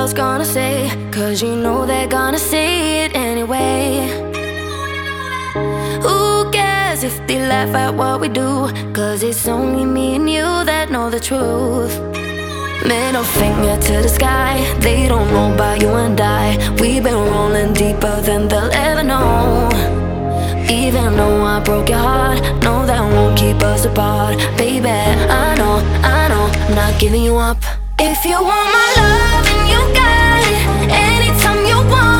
Girls gonna say, cause you know they're gonna say it anyway. Who cares if they laugh at what we do? Cause it's only me and you that know the truth. Middle finger to the sky, they don't know about you and I. We've been rolling deeper than they'll ever know. Even though I broke your heart, no, that won't keep us apart. Baby, I know, I know, I'm not giving you up. If you want my love, then you got 我。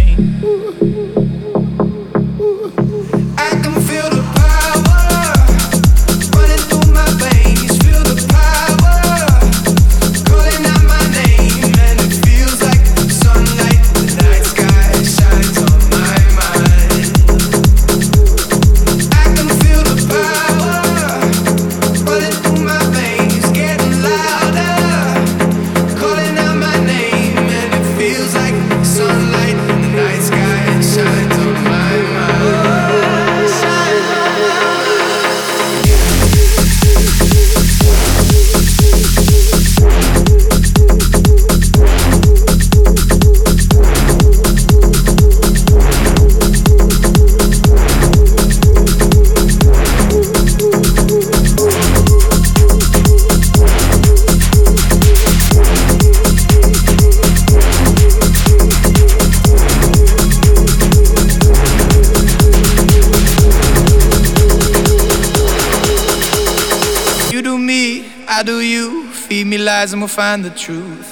We'll find the truth.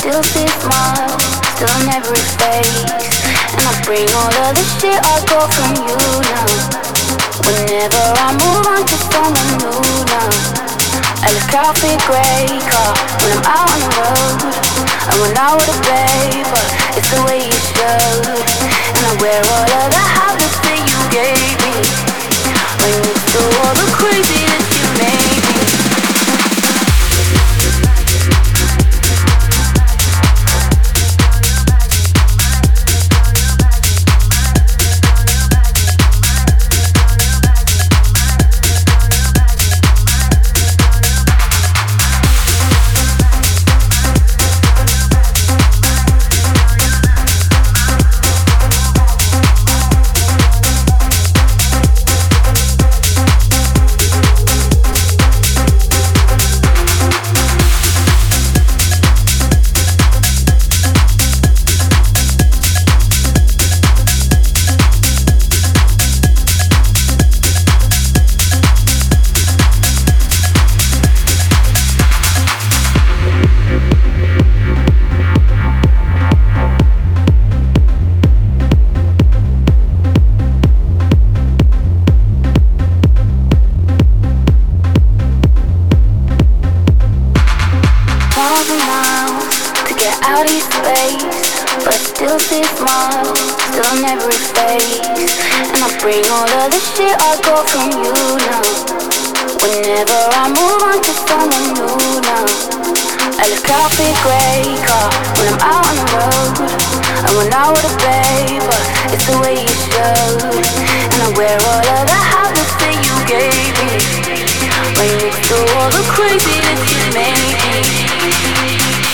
Still see smiles, still in every face. And I bring all of the shit I got from you now. Whenever I move on to someone new now. I look out for your grey car when I'm out on the road. I run out with a babe, but it's the way you should. And I wear all of the habits that you gave me. When you do all the crazy When a babe, it's the way you should. And I wear all of the habits that you gave me. Right next to all the that you made me.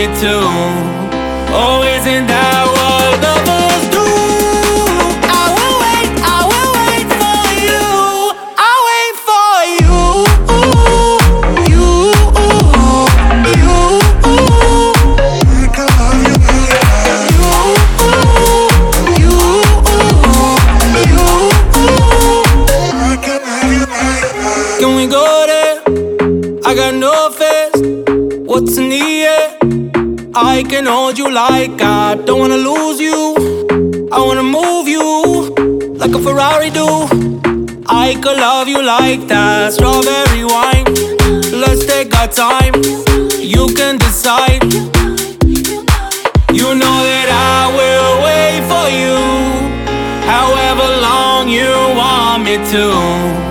need to. Oh, isn't that? like I don't wanna lose you. I wanna move you like a Ferrari do. I could love you like that strawberry wine. Let's take our time. You can decide. You know that I will wait for you, however long you want me to.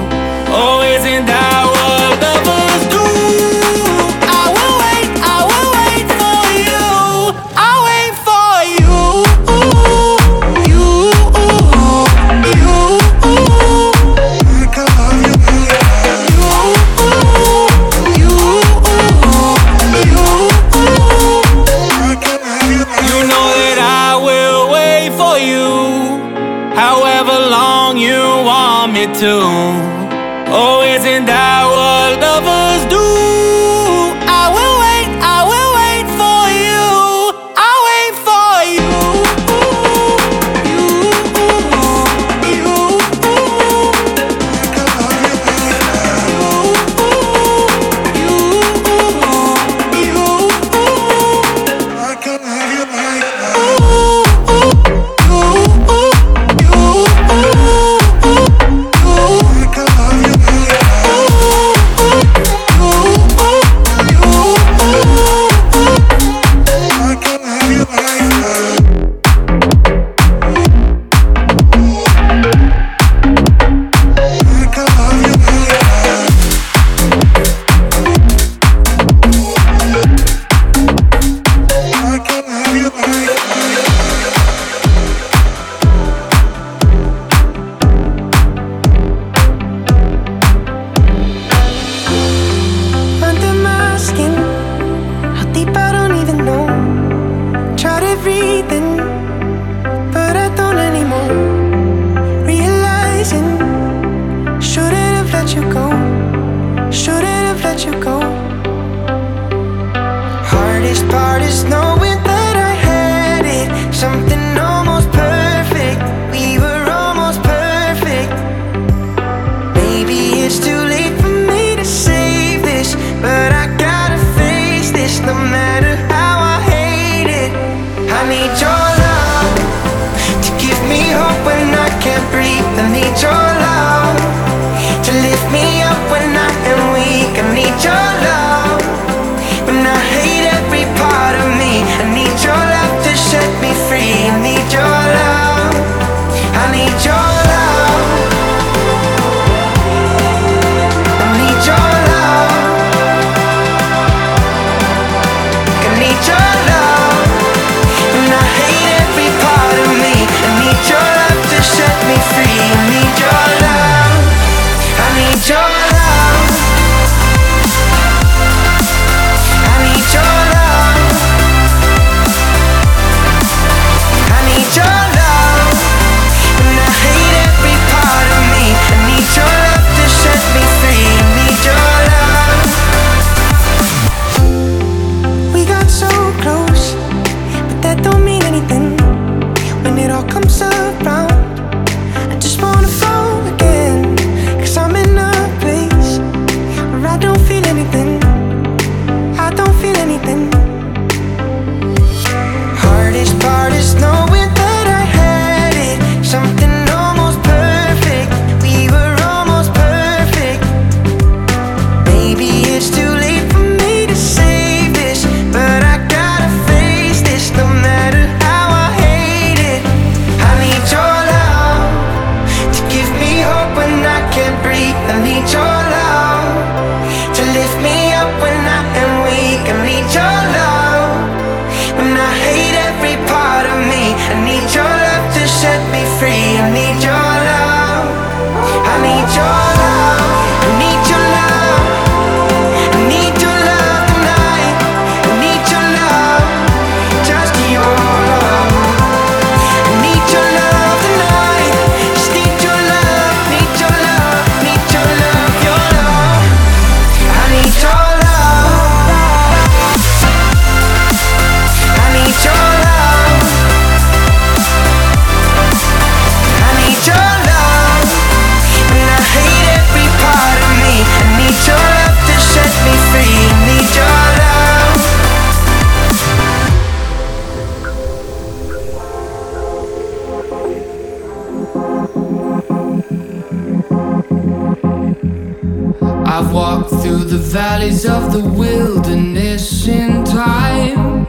the wilderness in time,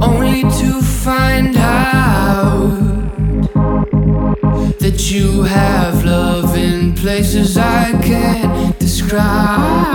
only to find out that you have love in places I can't describe.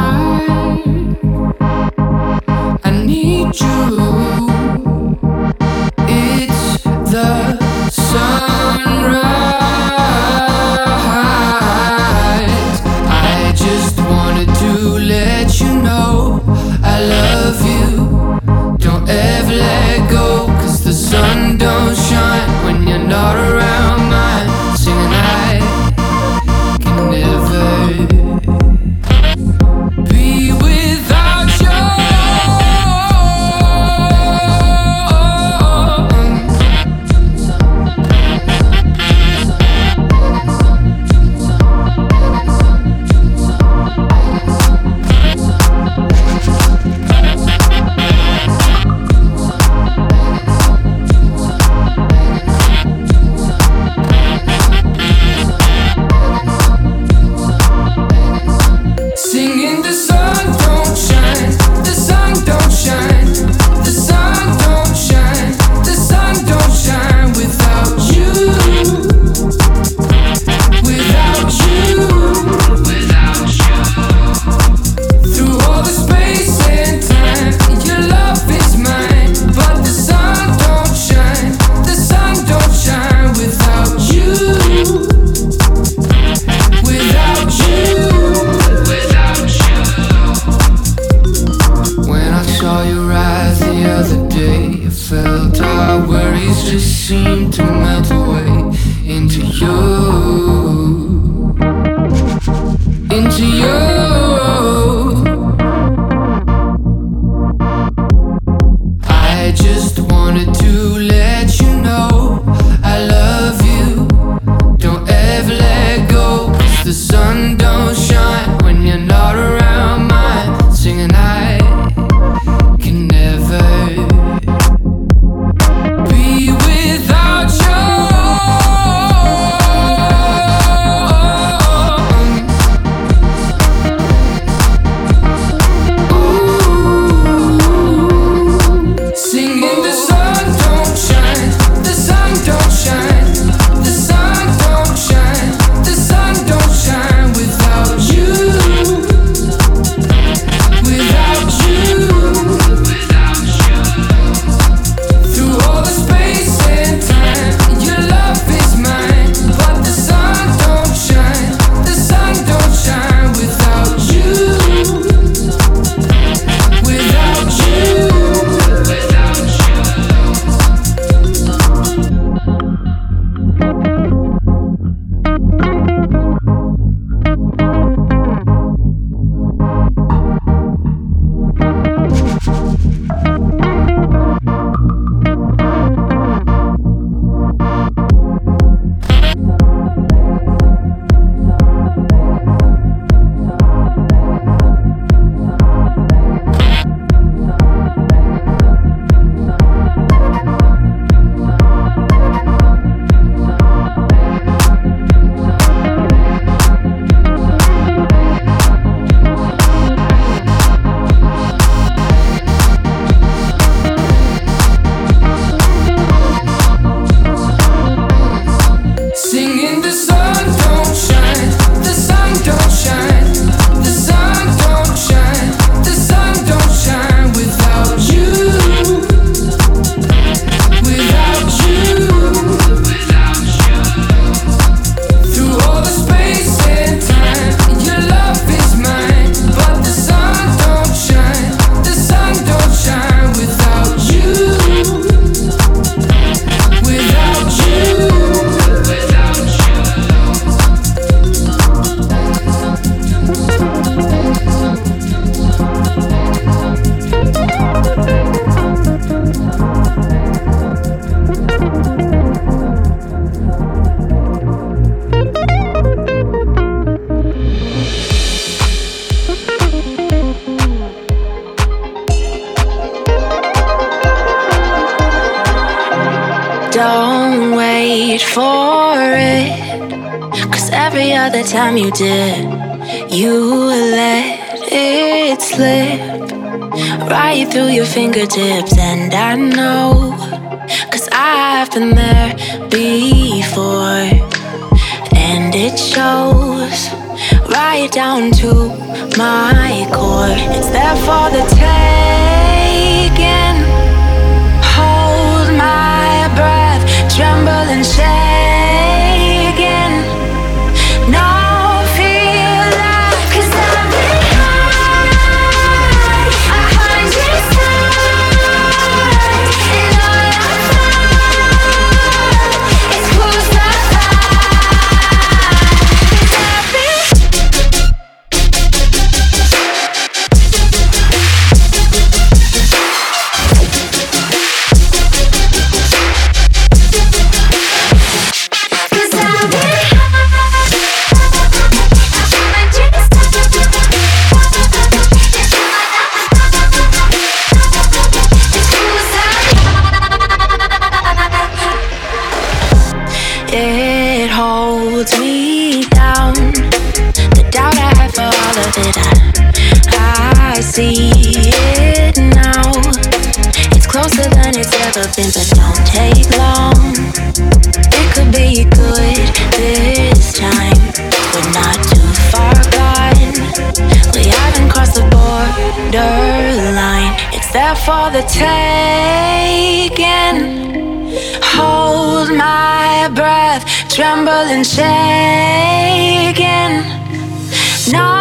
Right through your fingertips, and I know, cause I've been there before, and it shows right down to my core. It's there for the taking. See it now. It's closer than it's ever been, but don't take long. It could be good this time. We're not too far gone. We haven't crossed the borderline. It's there for the taking. Hold my breath, tremble and shaking. No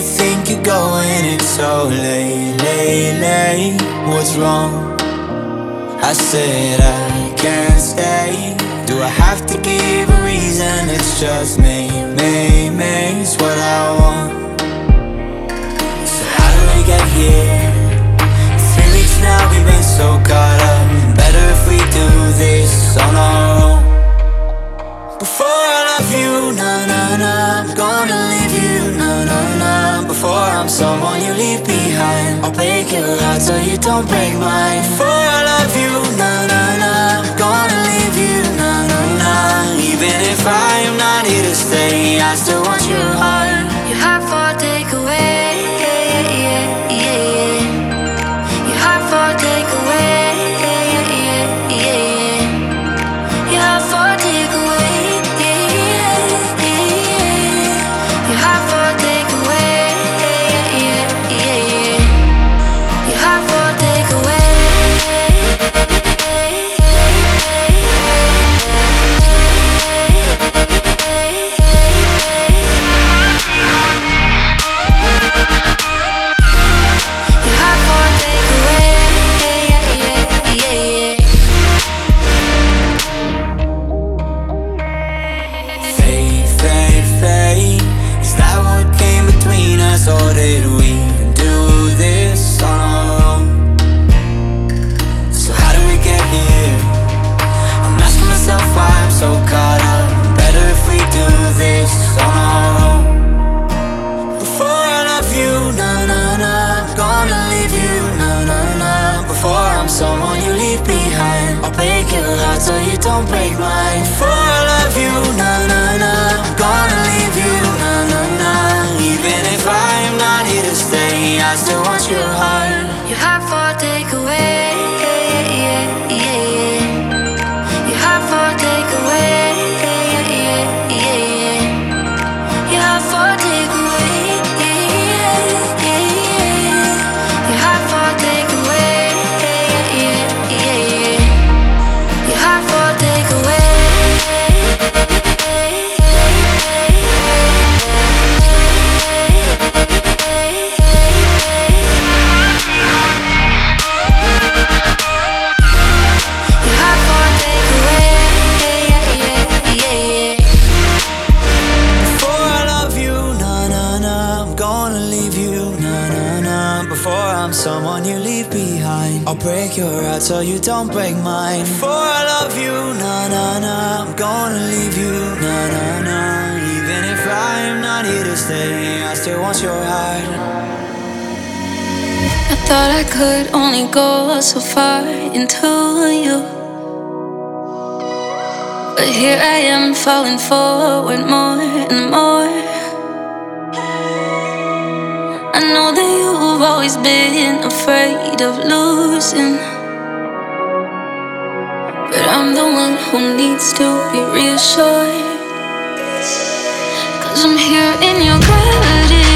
you think you're going, it's so late, late, late. What's wrong? I said I can't stay. Do I have to give a reason? It's just me, me, me. It's what I want. So how did we get here? Three weeks now, we've been so caught up. Better if we do this on our own. Before I love you, na na na, I'm gonna. Before I'm someone you leave behind, I'll break your heart so you don't break mine. Before I love you, na na na, gonna leave you, na na na. Even if I am not here to stay, I still want your someone you leave behind, I'll break your heart so you don't break mine. Before I love you, na na na, I'm gonna leave you, na na na. Even if I am not here to stay, I still want. Your heart so you don't break mine. For I love you, na na na, I'm gonna leave you, na na na. Even if I am not here to stay, I still want your heart. I thought I could only go so far into you. But here I am falling forward more and more. I know that you've always been afraid of losing. I'm the one who needs to be reassured. Cause I'm here in your gravity,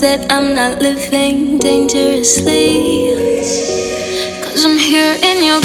That I'm not living dangerously. Cause I'm here in your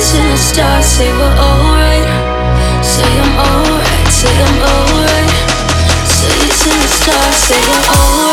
to the stars, say we're alright. Say I'm alright, say I'm alright. Say it to the stars, say I'm alright.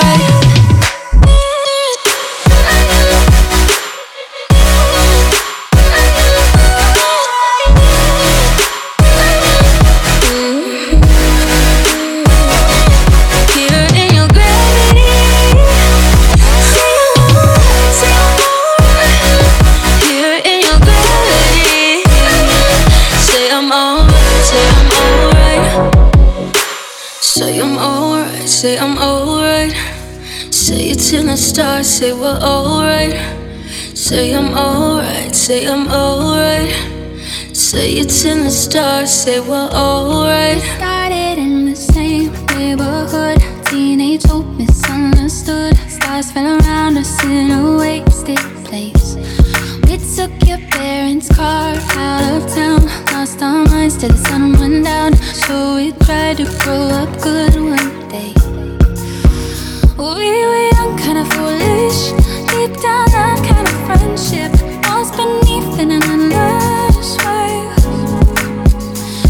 Say I'm alright, say I'm alright. Say it's in the stars, say we're alright. Started in the same neighborhood, teenage hope misunderstood. Stars fell around us in a wasted place. We took your parents' car out of town, lost our minds till the sun went down. So we tried to grow up good one day. We were young, kinda foolish. Deep down, of friendship was beneath an endless way.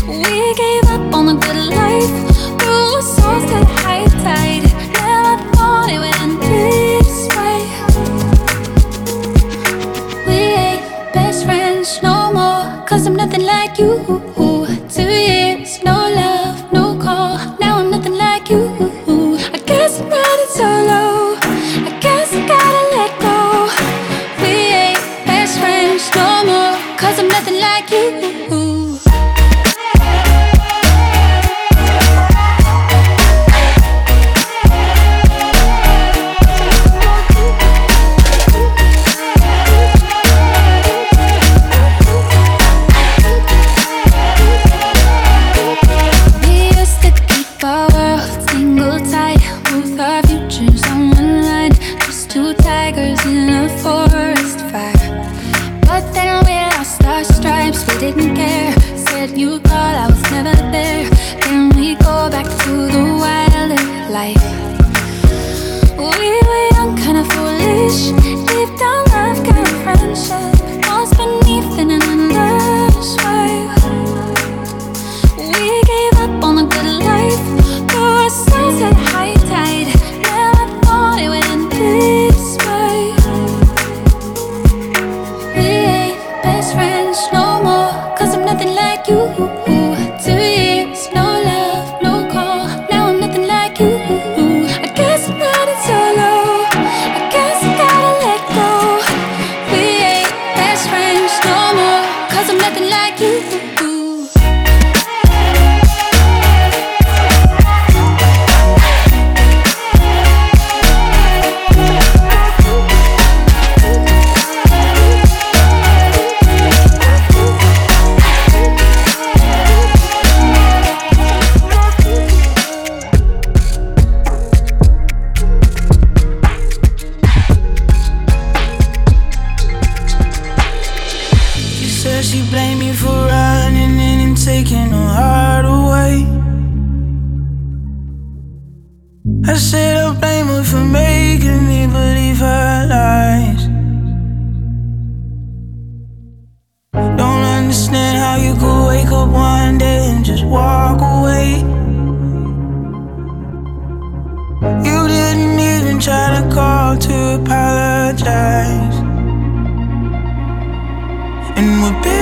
We gave up on the good life, threw our souls to the high tide. Never thought it would end this way. We ain't best friends no more, cause I'm nothing like you. Said she blamed me for running in and taking her heart away. I said I blame her for making me believe her lies. Don't understand how you could wake up one day and just walk away. You didn't even try to call to apologize. And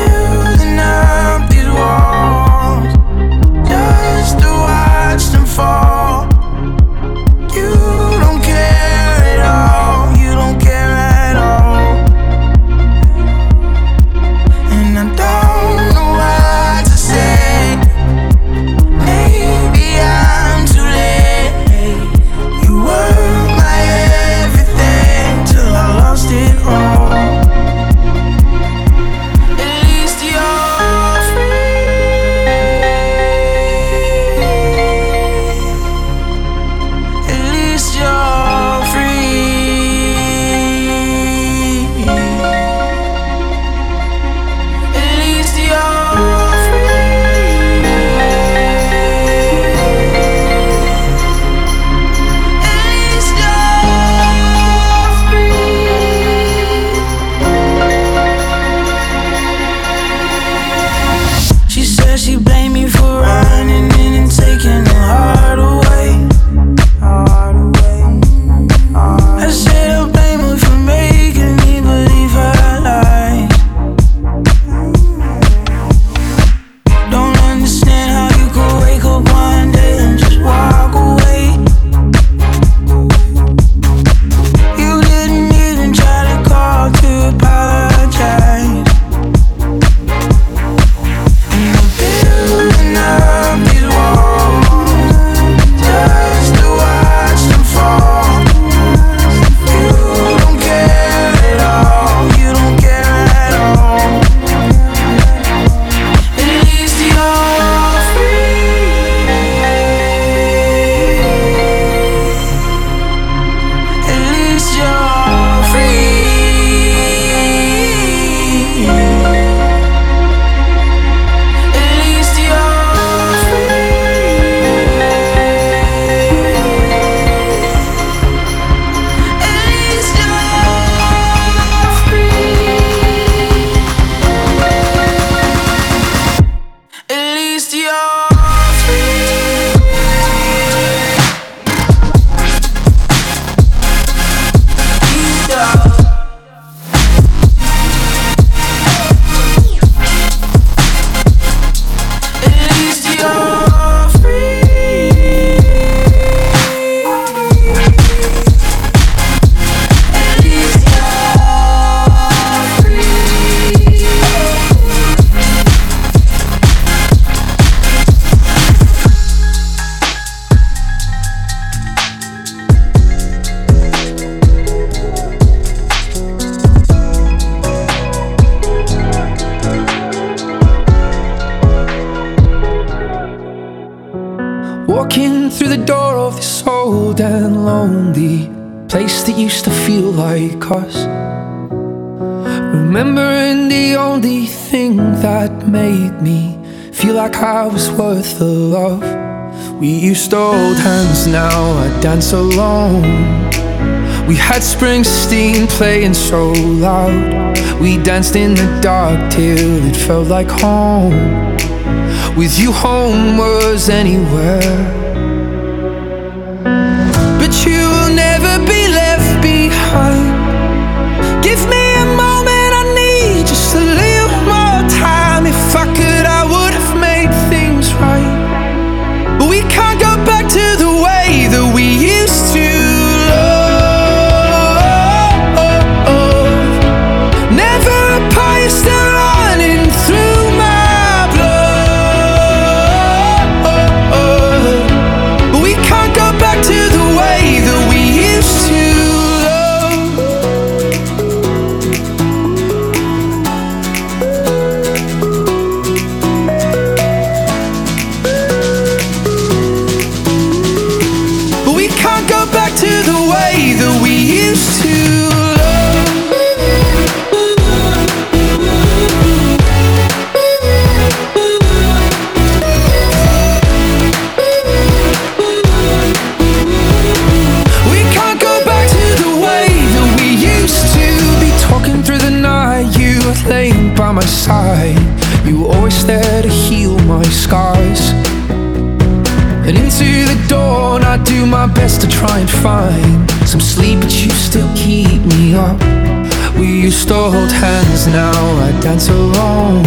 Walking through the door of this old and lonely place that used to feel like us. Remembering the only thing that made me feel like I was worth the love. We used to hold hands, now I dance alone. We had Springsteen playing so loud. We danced in the dark till it felt like home with you home was anywhere. to try and find some sleep, but you still keep me up. We used to hold hands, now I dance alone.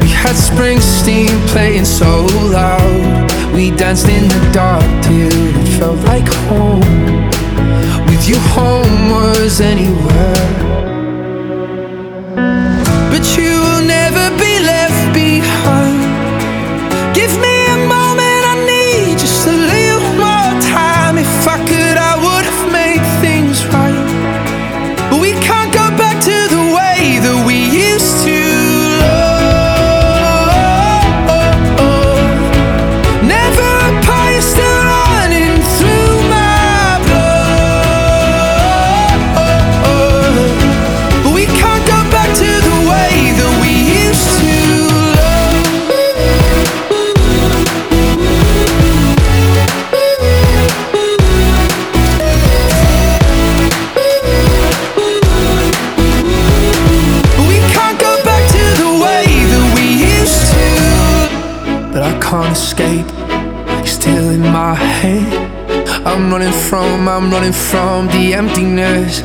We had Springsteen playing so loud. We danced in the dark till it felt like home. With you, home was anywhere. I'm running from the emptiness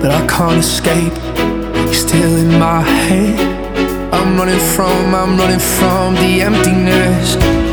that I can't escape. You're still in my head. I'm running from, I'm running from the emptiness.